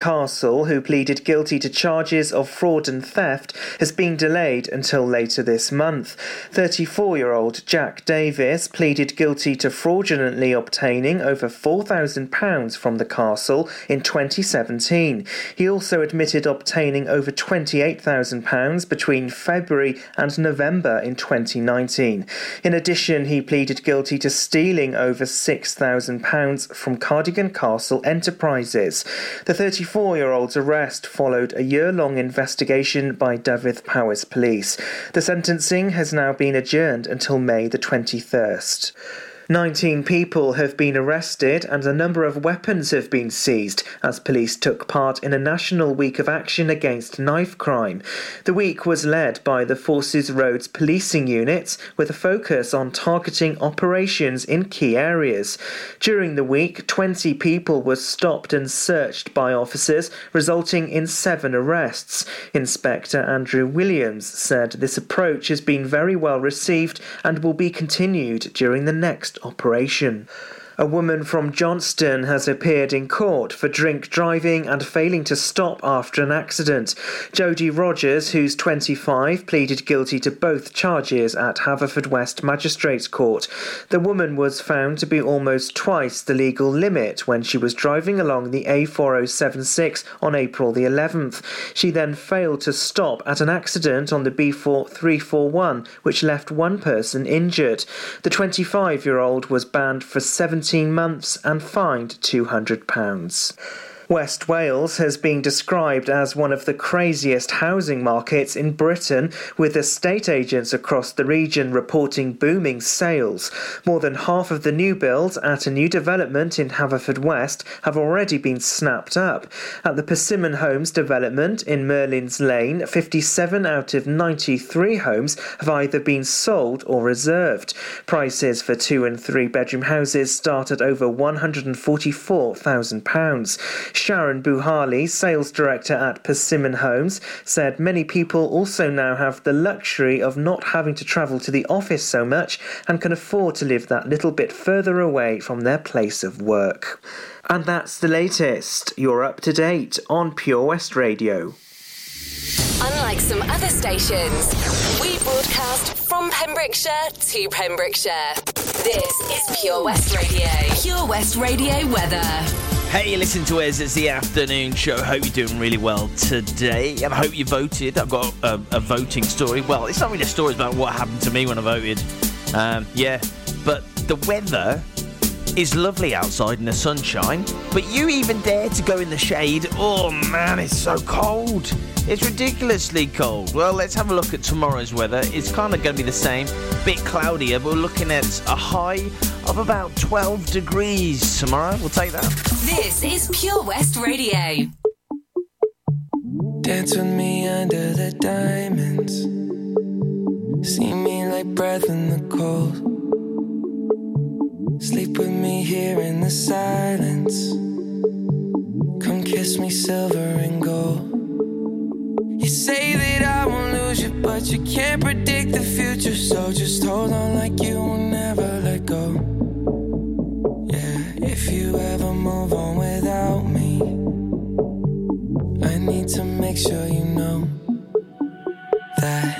Castle, who pleaded guilty to charges of fraud and theft, has been delayed until later this month. 34 year old Jack Davis pleaded guilty to fraudulently obtaining over £4,000 from the castle in 2017. He also admitted obtaining over £28,000 between February and November in 2019. In addition, he pleaded guilty to stealing over £6,000 from Cardigan Castle Enterprises. The 34 24 year old's arrest followed a year long investigation by Dyfed-Powys police. The sentencing has now been adjourned until May the 21st. 19 people have been arrested and a number of weapons have been seized as police took part in a national week of action against knife crime. The week was led by the Forces Roads policing Unit with a focus on targeting operations in key areas. During the week, 20 people were stopped and searched by officers, resulting in seven arrests. Inspector Andrew Williams said this approach has been very well received and will be continued during the next operation. A woman from Johnston has appeared in court for drink driving and failing to stop after an accident. Jodie Rogers, who's 25, pleaded guilty to both charges at Haverfordwest Magistrates Court. The woman was found to be almost twice the legal limit when she was driving along the A4076 on April the 11th. She then failed to stop at an accident on the B4341, which left one person injured. The 25 year old was banned for 17 18 months and fined £200. West Wales has been described as one of the craziest housing markets in Britain, with estate agents across the region reporting booming sales. More than half of the new builds at a new development in Haverfordwest have already been snapped up. At the Persimmon Homes development in Merlin's Lane, 57 out of 93 homes have either been sold or reserved. Prices for two and three bedroom houses start at over £144,000. Sharon Buhali, sales director at Persimmon Homes, said many people also now have the luxury of not having to travel to the office so much and can afford to live that little bit further away from their place of work. And that's the latest. You're up to date on Pure West Radio. Unlike some other stations, we broadcast from Pembrokeshire to Pembrokeshire. This is Pure West Radio. Pure West Radio weather. Hey, listen to us. It's the afternoon show. Hope you're doing really well today, and I hope you voted. I've got a, a voting story. Well, it's not really a story about what happened to me when I voted. Um, yeah, but the weather is lovely outside in the sunshine, but you even dare to go in the shade. Oh man, it's so cold. It's ridiculously cold. Well, let's have a look at tomorrow's weather. It's kind of going to be the same, bit cloudier, but we're looking at a high of about 12 degrees tomorrow. We'll take that. This is Pure West Radio. Dance with me under the diamonds. See me like breath in the cold. Sleep with me here in the silence. Come kiss me silver and gold. You say that I won't lose you, but you can't predict the future. So just hold on like you will never let go. Yeah, if you ever move on without me, I need to make sure you know that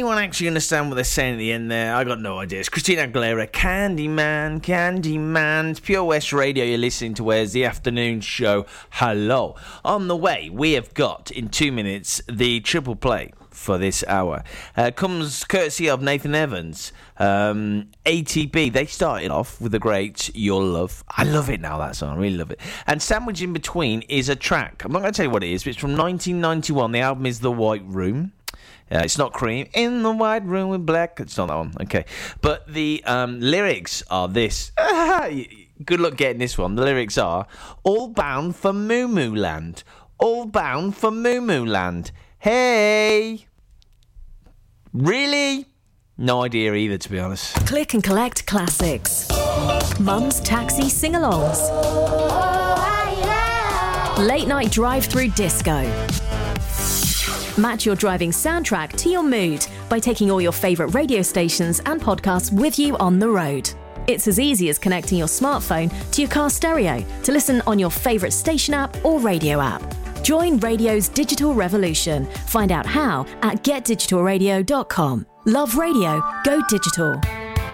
anyone actually understand what they're saying at the end there? I got no idea. It's Christina Aguilera, Candyman, Candyman. It's Pure West Radio. You're listening to Where's the Afternoon Show. Hello. On the way, we have got in two minutes the triple play for this hour. Uh, comes courtesy of Nathan Evans. Um, ATB, they started off with the great Your Love. I love it now, that song. I really love it. And sandwich in between is a track. I'm not going to tell you what it is, but it's from 1991. The album is The White Room. Uh, it's not Cream. In the white room with black. It's not that one. Okay. But the um, lyrics are this. Good luck getting this one. The lyrics are All bound for Moo Moo Land. All bound for Moo Moo Land. Hey! Really? No idea either, to be honest. Click and collect classics. Mum's taxi sing alongs. Late night drive through disco. Match your driving soundtrack to your mood by taking all your favourite radio stations and podcasts with you on the road. It's as easy as connecting your smartphone to your car stereo to listen on your favourite station app or radio app. Join radio's digital revolution. Find out how at getdigitalradio.com. Love radio, go digital.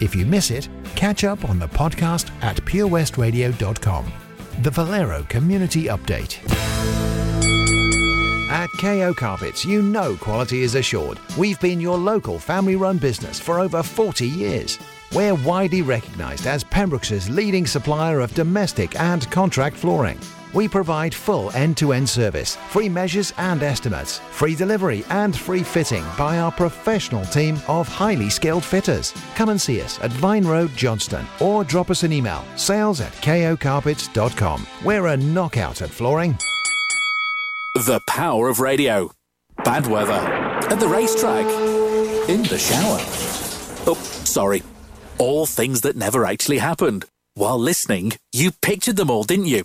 If you miss it, catch up on the podcast at purewestradio.com. The Valero Community Update. At KO Carpets, you know quality is assured. We've been your local family run business for over 40 years. We're widely recognised as Pembroke's leading supplier of domestic and contract flooring. We provide full end to end service, free measures and estimates, free delivery and free fitting by our professional team of highly skilled fitters. Come and see us at Vine Road, Johnston, or drop us an email sales at kocarpets.com. We're a knockout at flooring. The power of radio. Bad weather. At the racetrack. In the shower. Oh, sorry. All things that never actually happened. While listening, you pictured them all, didn't you?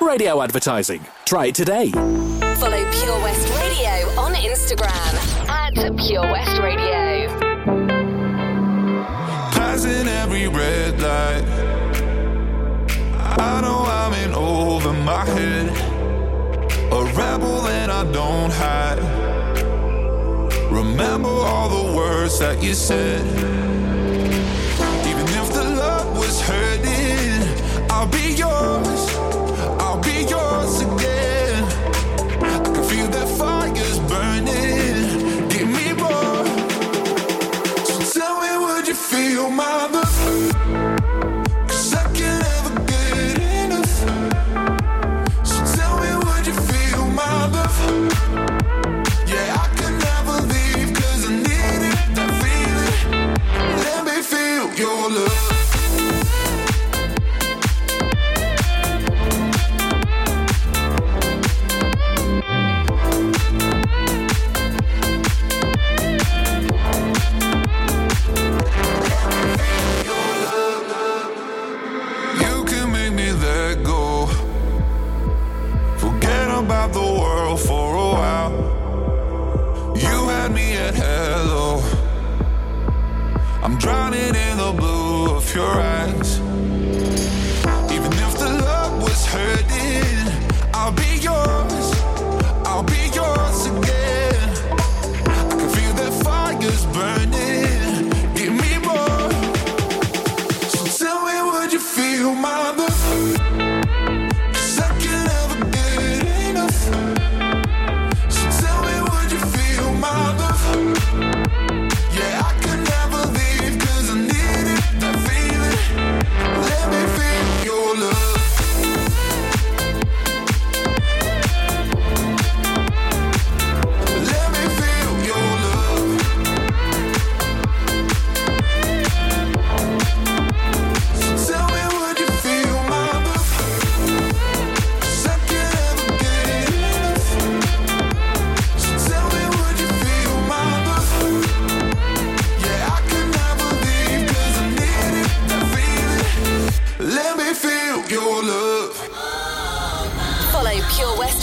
Radio advertising. Try it today. Follow Pure West Radio on Instagram at Pure West Radio. Passing every red light. I know I'm in over my head. A rebel and I don't hide. Remember all the words that you said. Even if the love was hurting, I'll be yours.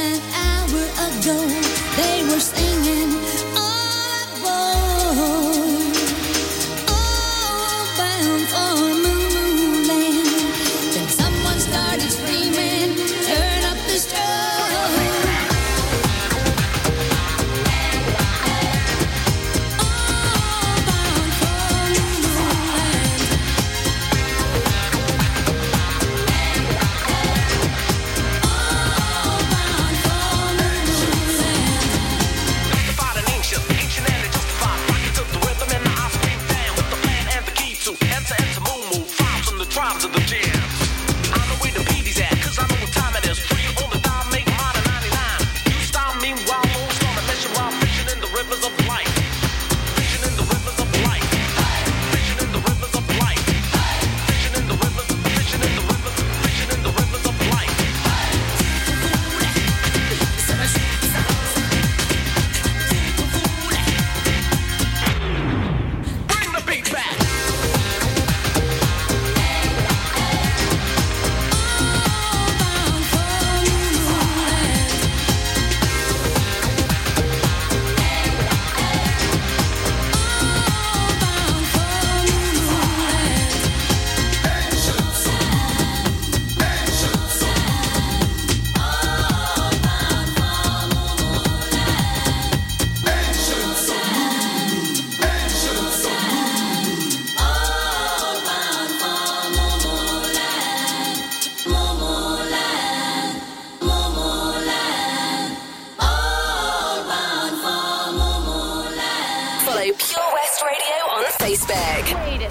moment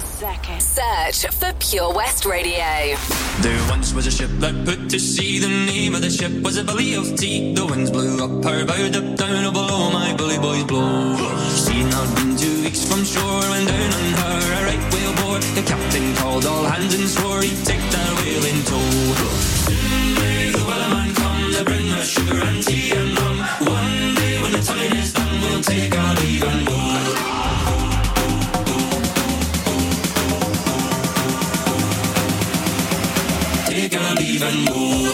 Second. Search for Pure West Radio. There once was a ship that put to sea. The name of the ship was a Billy o' Tea. The winds blew up her bow, up down below my bully boys blow. She had been two weeks from shore when down on her a right whale bore. The captain called all hands and swore he'd take that whale in tow. Soon may the wellerman come to bring us sugar and tea and rum. One day when the time is done, we'll take our leave and go. Go. Someday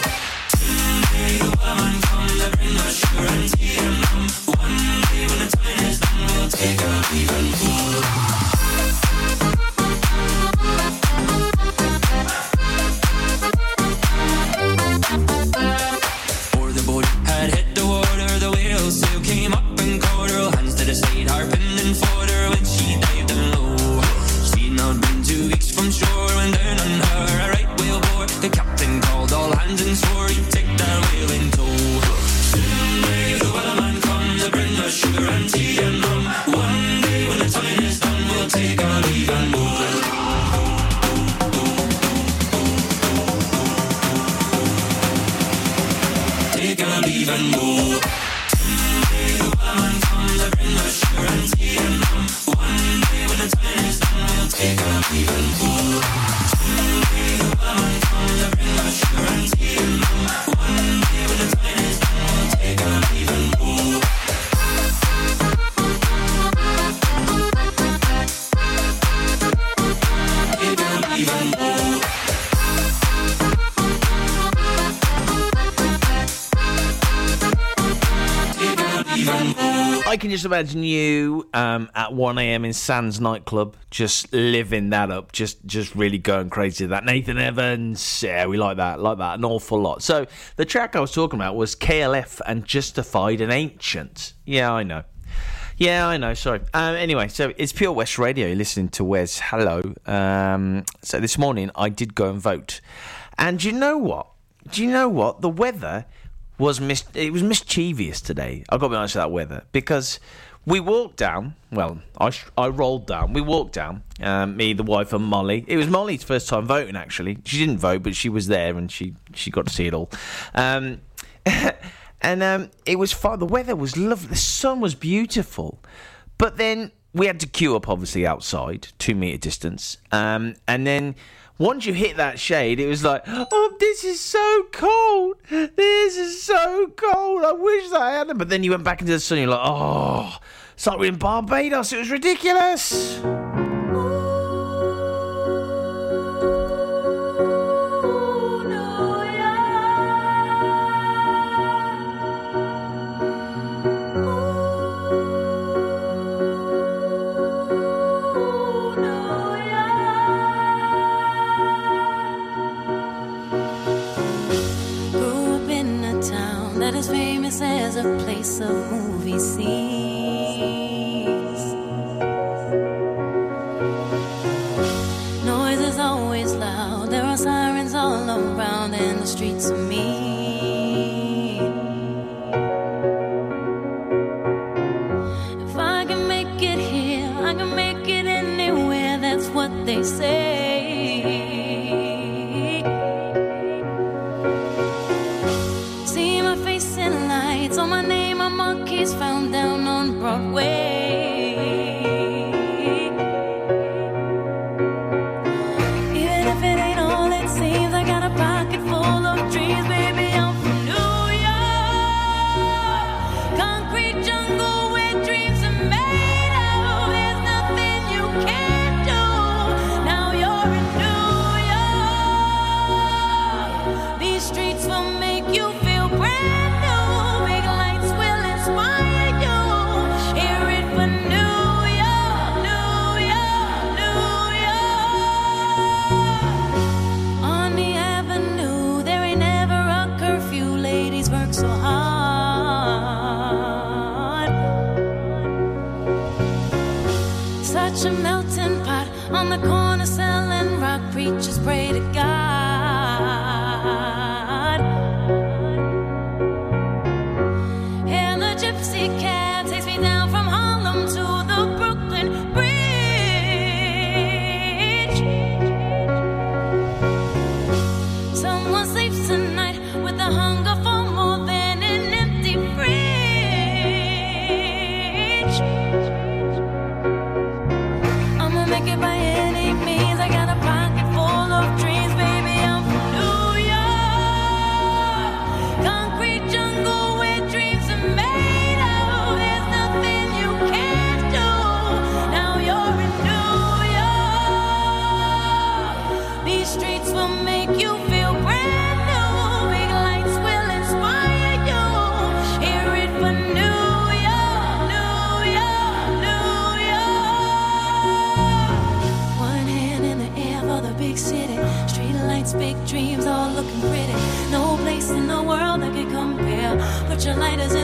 the wellerman come to bring sugar and tea and. One day when the time is done, we'll take our leave and I can just imagine you um, at 1 a.m. in Sands nightclub, just living that up, just just really going crazy. That Nathan Evans, yeah, we like that, like that an awful lot. So the track I was talking about was KLF and Justified and Ancient. Yeah, I know. Yeah, I know. Sorry. Um, anyway, so it's Pure West Radio. You're listening to Wes. Hello. Um, so this morning I did go and vote, and you know what? Do you know what? The weather was mis- it was mischievous today. I've got to be honest with that weather because we walked down. Well, I sh- I rolled down. We walked down. Um, me, the wife, and Molly. It was Molly's first time voting. Actually, she didn't vote, but she was there and she she got to see it all. Um, and um, it was fine. The weather was lovely. The sun was beautiful, but then we had to queue up, obviously outside, two meter distance. Um, and then once you hit that shade, it was like, oh, this is so cold. This is so cold. I wish that I had it. But then you went back into the sun. You're like, oh, it's like we're in Barbados. It was ridiculous. Of movie scenes. Noise is always loud, there are sirens all around, and the streets are mean. If I can make it here, I can make it anywhere, that's what they say. Your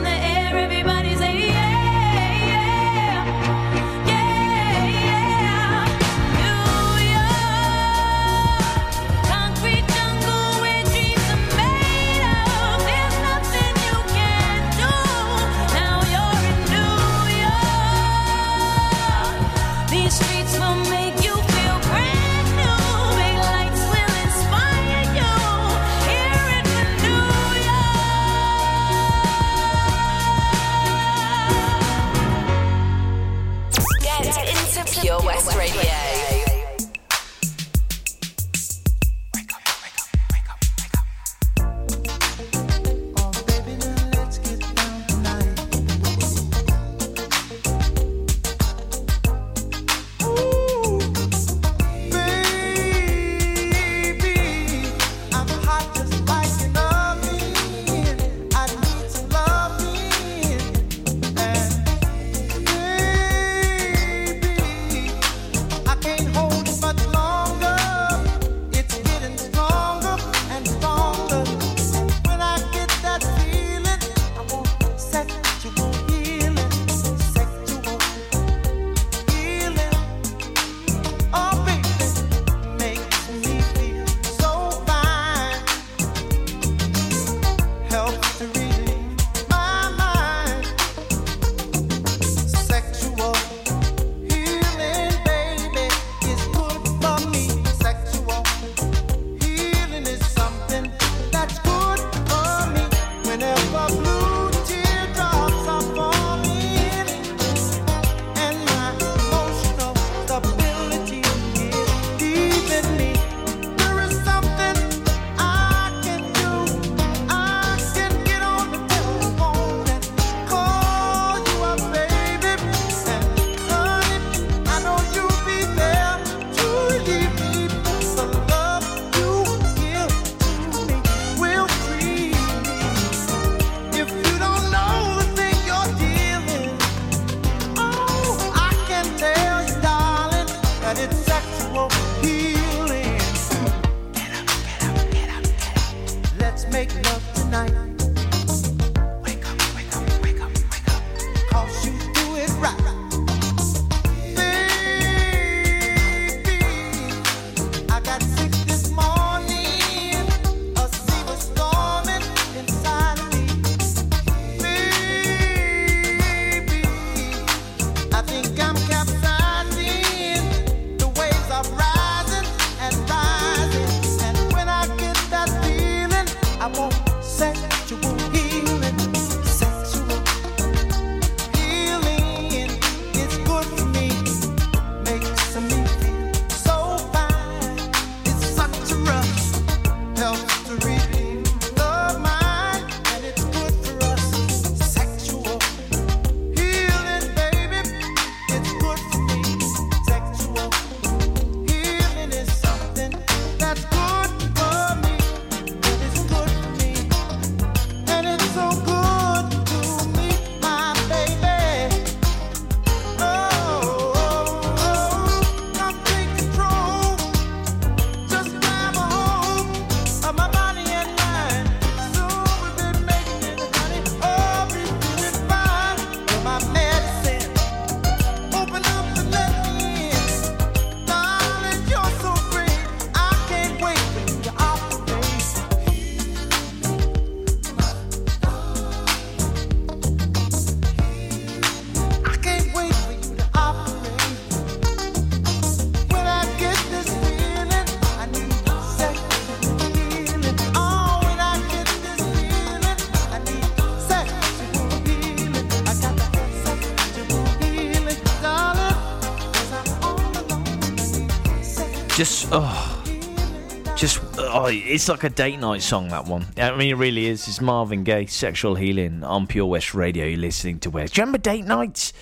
it's like a date night song. That one. I mean, it really is. It's Marvin Gaye, "Sexual Healing" on Pure Wes Radio. You're listening to West. Do you remember date nights?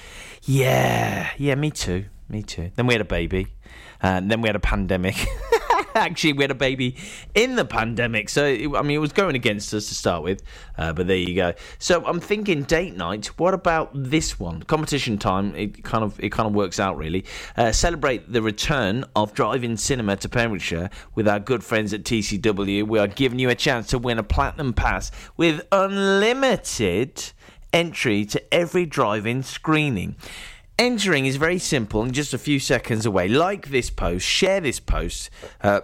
Yeah, yeah, me too, me too. Then we had a baby, and then we had a pandemic. Actually, we had a baby in the pandemic, so it, I mean, it was going against us to start with. Uh, but there you go. So I'm thinking date night. What about this one? Competition time. It kind of it kind of works out really. Uh, celebrate the return of drive-in cinema to Pembrokeshire with our good friends at TCW. We are giving you a chance to win a platinum pass with unlimited entry to every drive-in screening. Entering is very simple and just a few seconds away. Like this post, share this post. Uh,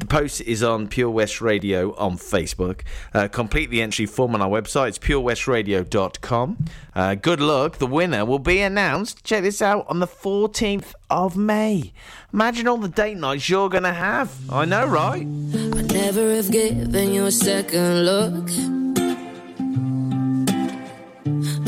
the post is on Pure West Radio on Facebook. Uh, complete the entry form on our website. It's purewestradio.com. Uh, good luck. The winner will be announced. Check this out on the 14th of May. Imagine all the date nights you're going to have. I know, right? I never have given you a second look.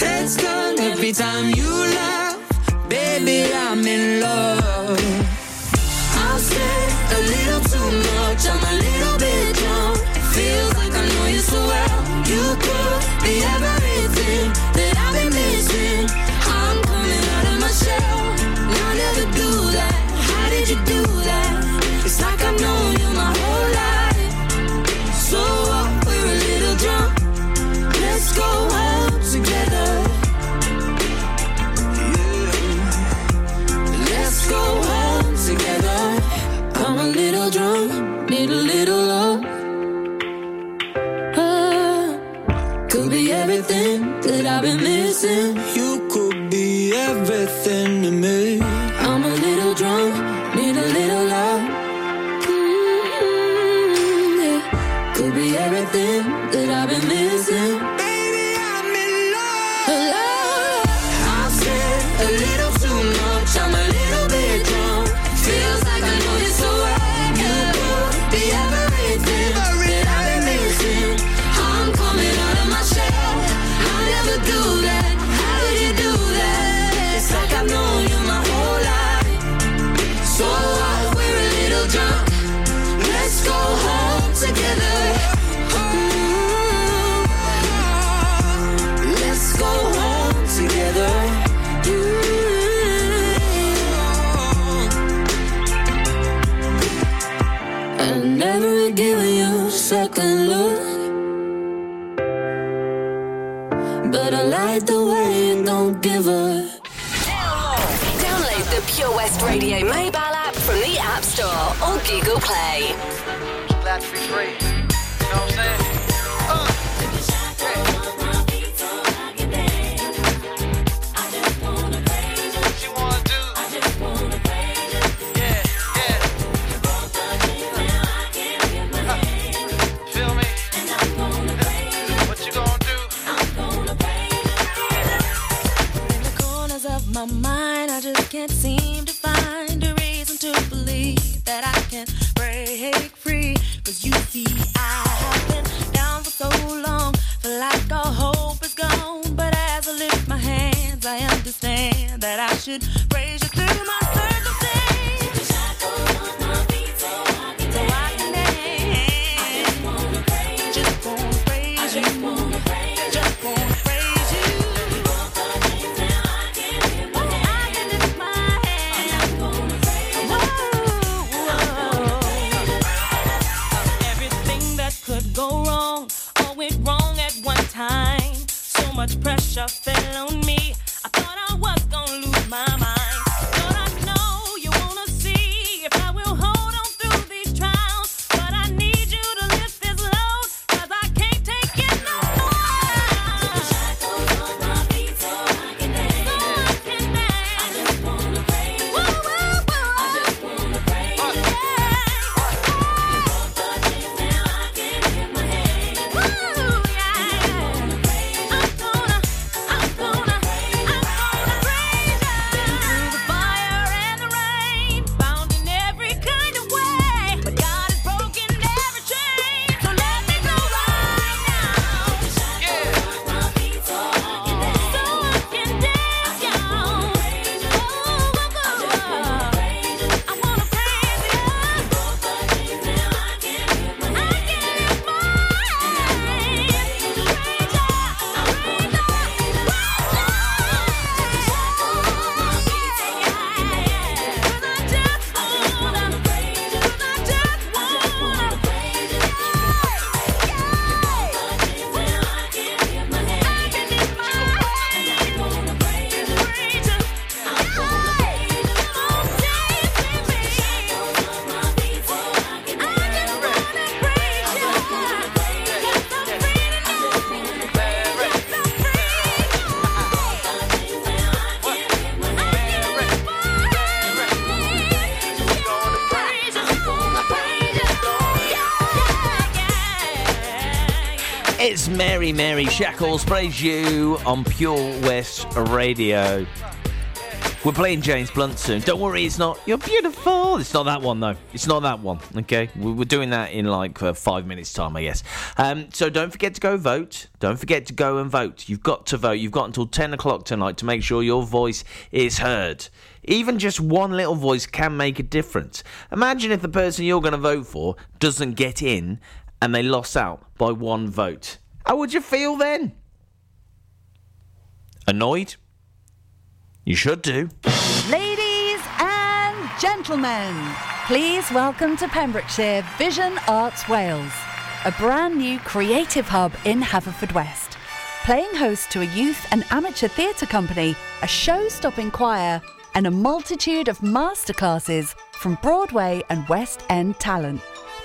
Heads turn every time you laugh. Baby, I'm in love. I've said a little too much. I'm a little It's Mary Mary Shackles praise you on Pure West Radio. We're playing James Blunt soon. Don't worry, it's not You're Beautiful. It's not that one, though. It's not that one, okay? We- We're doing that in like uh, five minutes' time, I guess. Um, so don't forget to go vote. Don't forget to go and vote. You've got to vote. You've got until 10 o'clock tonight to make sure your voice is heard. Even just one little voice can make a difference. Imagine if the person you're going to vote for doesn't get in and they lost out by one vote. How would you feel then? Annoyed? You should do. Ladies and gentlemen, please welcome to Pembrokeshire Vision Arts Wales, a brand new creative hub in Haverfordwest. Playing host to a youth and amateur theatre company, a show stopping choir, and a multitude of masterclasses from Broadway and West End talent.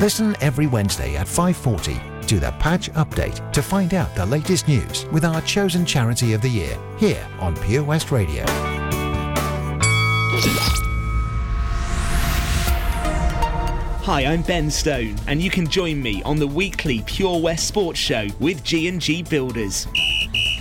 Listen every Wednesday at 5:40 to the Patch Update to find out the latest news with our chosen charity of the year here on Pure West Radio. Hi, I'm Ben Stone, and you can join me on the weekly Pure West Sports Show with G&G Builders.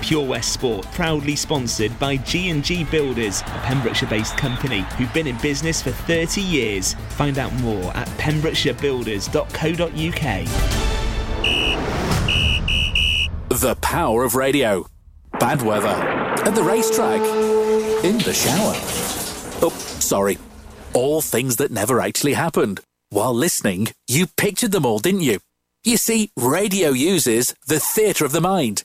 Pure West Sport, proudly sponsored by G&G Builders, a Pembrokeshire-based company who've been in business for 30 years. Find out more at pembrokeshirebuilders.co.uk. The power of radio. Bad weather. At the racetrack. In the shower. Oh, sorry. All things that never actually happened. While listening, you pictured them all, didn't you? You see, radio uses the theatre of the mind.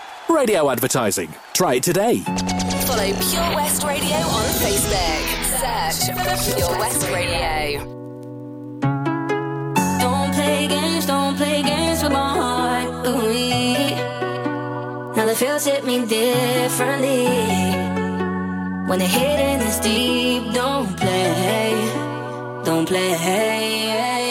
Radio advertising. Try it today. Follow Pure West Radio on Facebook. Search for Pure West Radio. Don't play games, don't play games with my heart. Ooh, now the feels hit me differently. When the hitting is deep, don't play, don't play.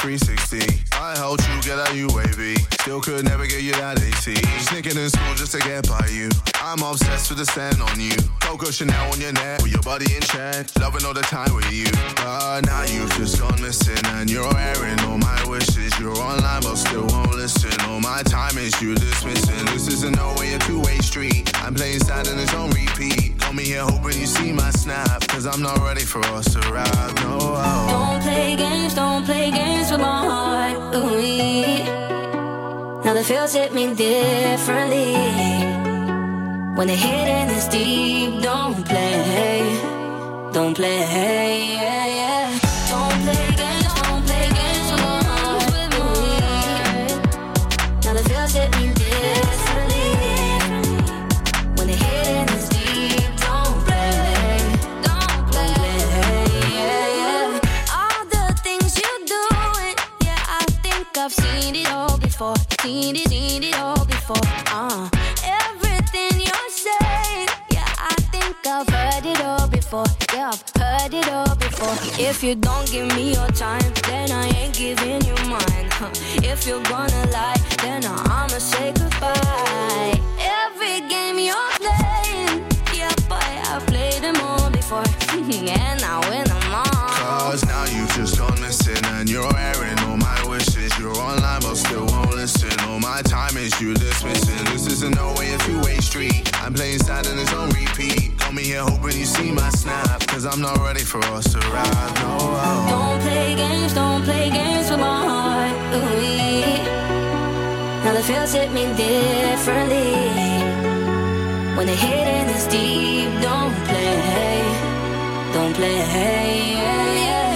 360. I helped you get out UAV. Still could never get you that AC. Sneaking in school just to get by you. I'm obsessed with the sand on you. Coco Chanel on your neck with your body in check. Loving all the time with you. But now you've just gone missing and you're airing all my wishes. You're online but still won't listen. All my time is you dismissing. This isn't no way a two-way street. I'm playing sad and it's on repeat. Call me here hoping you see my snap. Cause I'm not ready for us to ride. No. Don't play games, don't play games with my heart. Ooh, now the feels hit me differently. When the hitting is deep, don't play, don't play. Yeah, yeah. Seen it, seen it all before. Uh, everything you're saying, yeah, I think I've heard it all before. Yeah, I've heard it all before. If you don't give me your time, then I ain't giving you mine. Huh. If you're gonna lie, then I'ma say goodbye. Every game you're playing, yeah, boy, I've played them all before, and I win them all. Cause now you've just gone missing and you're airing all my wishes. You're online but still my time is you dismissing. This isn't no way a two-way street. I'm playing sad and it's on repeat. Call me here hoping you see my snap. Cause I'm not ready for us to ride. No. Don't play games, don't play games with my heart. Ooh, now the feels hit me differently. When the hitting is deep, don't play, hey, don't play. Yeah.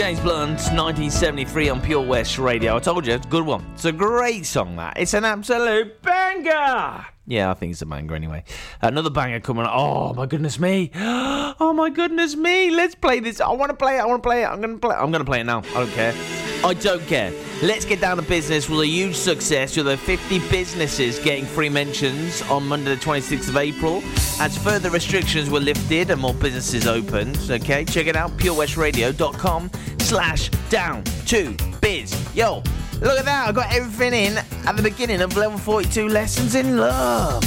James Blunt, 1973 on Pure West Radio. I told you, it's a good one. It's a great song, that. It's an absolute banger. Yeah, I think it's a banger anyway. Another banger coming. Oh, my goodness me. Oh, my goodness me. Let's play this. I want to play it. I want to play it. I'm to play it. I'm to play it now. I don't care. I don't care. Let's get down to business with a huge success with the 50 businesses getting free mentions on Monday, the 26th of April. As further restrictions were lifted and more businesses opened. Okay, check it out. purewestradio.com slash down to biz. Yo, look at that. I got everything in at the beginning of level 42 lessons in love.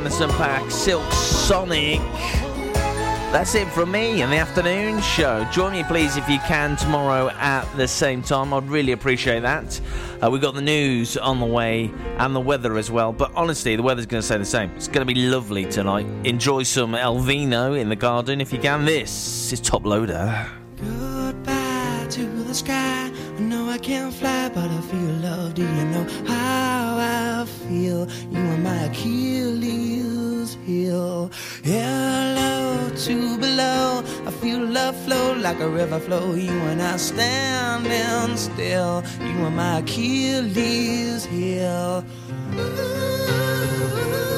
Anderson .Paak, Silk Sonic. That's it from me and the afternoon show. Join me, please, if you can, tomorrow at the same time. I'd really appreciate that. Uh, we've got the news on the way and the weather as well. But honestly, the weather's going to stay the same. It's going to be lovely tonight. Enjoy some Elvino in the garden if you can. This is Toploader. Goodbye to the sky. I know I can't fly, but I feel love. Do you know how I feel? You are my Achilles hill. Hello to below. I feel love flow like a river flow. You and I standing still. You are my Achilles heel. Ooh.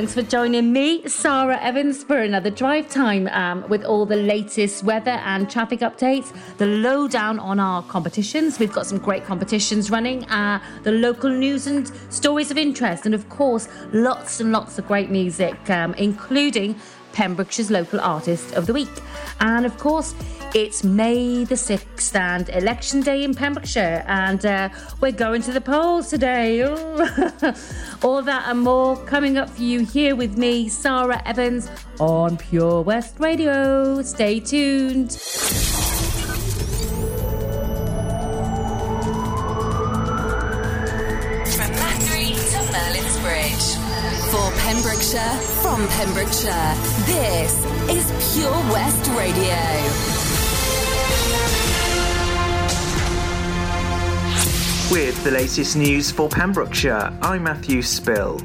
Thanks for joining me, Sarah Evans, for another drive time um, with all the latest weather and traffic updates, the lowdown on our competitions. We've got some great competitions running, uh, the local news and stories of interest, and of course, lots and lots of great music, um, including Pembrokeshire's local artist of the week. And of course, it's May the 6th and election day in Pembrokeshire, and uh, we're going to the polls today. All that and more coming up for you here with me, Sarah Evans, on Pure West Radio. Stay tuned. Pembrokeshire, from Pembrokeshire, this is Pure West Radio. With the latest news for Pembrokeshire, I'm Matthew Spill.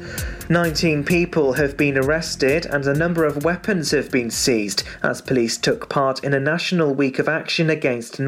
19 people have been arrested and a number of weapons have been seized as police took part in a national week of action against